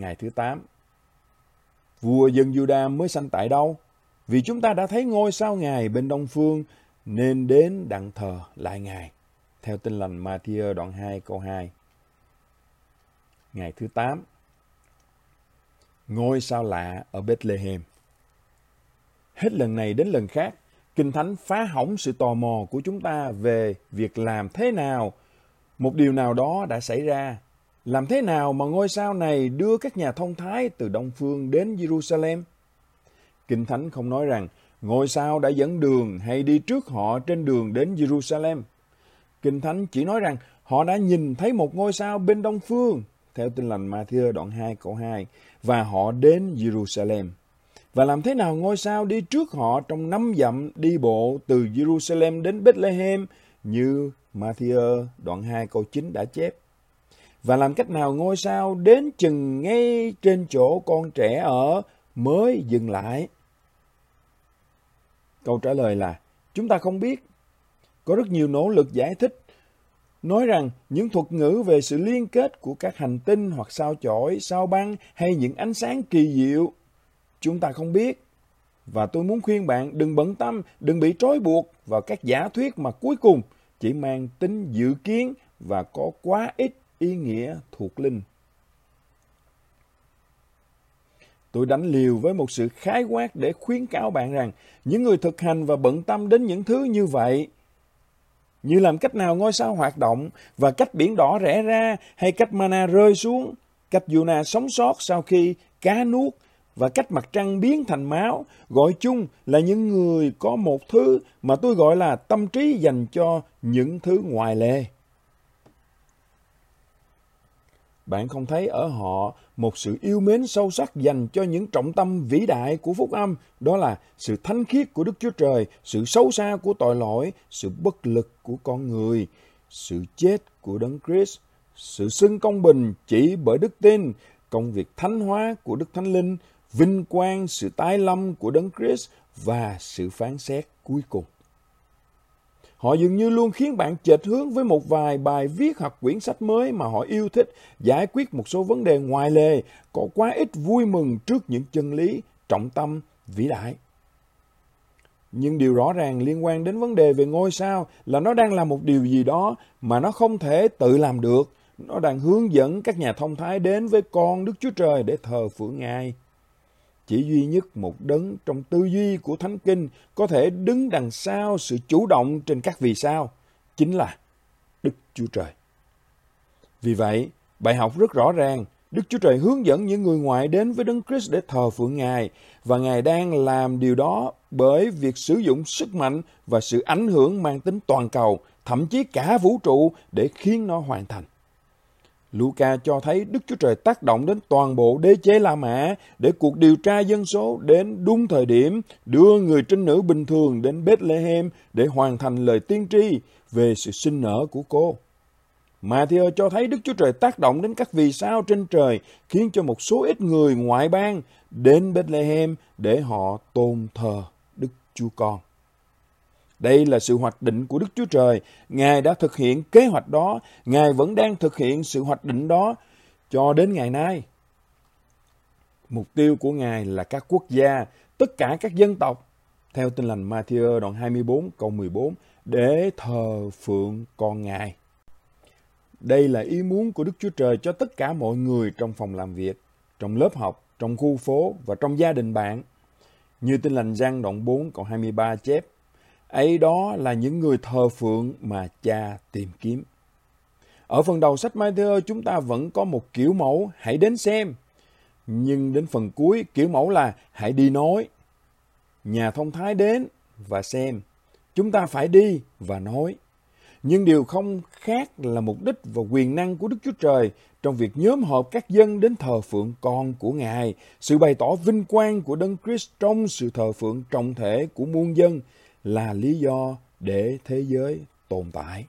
Ngày thứ 8 Vua dân Juda mới sanh tại đâu? Vì chúng ta đã thấy ngôi sao Ngài bên đông phương nên đến đặng thờ lại Ngài. Theo tin lành Matthew đoạn 2 câu 2. Ngày thứ 8 Ngôi sao lạ ở Bethlehem Hết lần này đến lần khác, Kinh Thánh phá hỏng sự tò mò của chúng ta về việc làm thế nào một điều nào đó đã xảy ra. Làm thế nào mà ngôi sao này đưa các nhà thông thái từ Đông Phương đến Jerusalem? Kinh Thánh không nói rằng ngôi sao đã dẫn đường hay đi trước họ trên đường đến Jerusalem. Kinh Thánh chỉ nói rằng họ đã nhìn thấy một ngôi sao bên Đông Phương, theo tin lành Matthew đoạn 2 câu 2, và họ đến Jerusalem. Và làm thế nào ngôi sao đi trước họ trong năm dặm đi bộ từ Jerusalem đến Bethlehem như Matthew đoạn 2 câu 9 đã chép. Và làm cách nào ngôi sao đến chừng ngay trên chỗ con trẻ ở mới dừng lại? Câu trả lời là chúng ta không biết. Có rất nhiều nỗ lực giải thích nói rằng những thuật ngữ về sự liên kết của các hành tinh hoặc sao chổi, sao băng hay những ánh sáng kỳ diệu chúng ta không biết. Và tôi muốn khuyên bạn đừng bận tâm, đừng bị trói buộc vào các giả thuyết mà cuối cùng chỉ mang tính dự kiến và có quá ít ý nghĩa thuộc linh. Tôi đánh liều với một sự khái quát để khuyến cáo bạn rằng những người thực hành và bận tâm đến những thứ như vậy, như làm cách nào ngôi sao hoạt động và cách biển đỏ rẽ ra hay cách mana rơi xuống, cách Yuna sống sót sau khi cá nuốt và cách mặt trăng biến thành máu, gọi chung là những người có một thứ mà tôi gọi là tâm trí dành cho những thứ ngoài lề. Bạn không thấy ở họ một sự yêu mến sâu sắc dành cho những trọng tâm vĩ đại của phúc âm, đó là sự thánh khiết của Đức Chúa Trời, sự xấu xa của tội lỗi, sự bất lực của con người, sự chết của Đấng Christ, sự xưng công bình chỉ bởi đức tin, công việc thánh hóa của Đức Thánh Linh, vinh quang sự tái lâm của Đấng Christ và sự phán xét cuối cùng. Họ dường như luôn khiến bạn chệch hướng với một vài bài viết hoặc quyển sách mới mà họ yêu thích, giải quyết một số vấn đề ngoài lề, có quá ít vui mừng trước những chân lý trọng tâm vĩ đại. Nhưng điều rõ ràng liên quan đến vấn đề về ngôi sao là nó đang làm một điều gì đó mà nó không thể tự làm được. Nó đang hướng dẫn các nhà thông thái đến với con Đức Chúa Trời để thờ phượng Ngài. Chỉ duy nhất một đấng trong tư duy của Thánh Kinh có thể đứng đằng sau sự chủ động trên các vì sao, chính là Đức Chúa Trời. Vì vậy, bài học rất rõ ràng, Đức Chúa Trời hướng dẫn những người ngoại đến với Đấng Christ để thờ phượng Ngài và Ngài đang làm điều đó bởi việc sử dụng sức mạnh và sự ảnh hưởng mang tính toàn cầu, thậm chí cả vũ trụ để khiến nó hoàn thành. Luca cho thấy Đức Chúa Trời tác động đến toàn bộ đế chế La Mã để cuộc điều tra dân số đến đúng thời điểm, đưa người trinh nữ bình thường đến Bethlehem để hoàn thành lời tiên tri về sự sinh nở của cô. Matthew cho thấy Đức Chúa Trời tác động đến các vì sao trên trời, khiến cho một số ít người ngoại bang đến Bethlehem để họ tôn thờ Đức Chúa Con. Đây là sự hoạch định của Đức Chúa Trời. Ngài đã thực hiện kế hoạch đó. Ngài vẫn đang thực hiện sự hoạch định đó cho đến ngày nay. Mục tiêu của Ngài là các quốc gia, tất cả các dân tộc, theo tin lành Matthew đoạn 24 câu 14, để thờ phượng con Ngài. Đây là ý muốn của Đức Chúa Trời cho tất cả mọi người trong phòng làm việc, trong lớp học, trong khu phố và trong gia đình bạn. Như tin lành Giăng đoạn 4 câu 23 chép, ấy đó là những người thờ phượng mà cha tìm kiếm. Ở phần đầu sách Matthew chúng ta vẫn có một kiểu mẫu hãy đến xem. Nhưng đến phần cuối kiểu mẫu là hãy đi nói. Nhà thông thái đến và xem. Chúng ta phải đi và nói. Nhưng điều không khác là mục đích và quyền năng của Đức Chúa Trời trong việc nhóm họp các dân đến thờ phượng con của Ngài, sự bày tỏ vinh quang của Đấng Christ trong sự thờ phượng trọng thể của muôn dân, là lý do để thế giới tồn tại.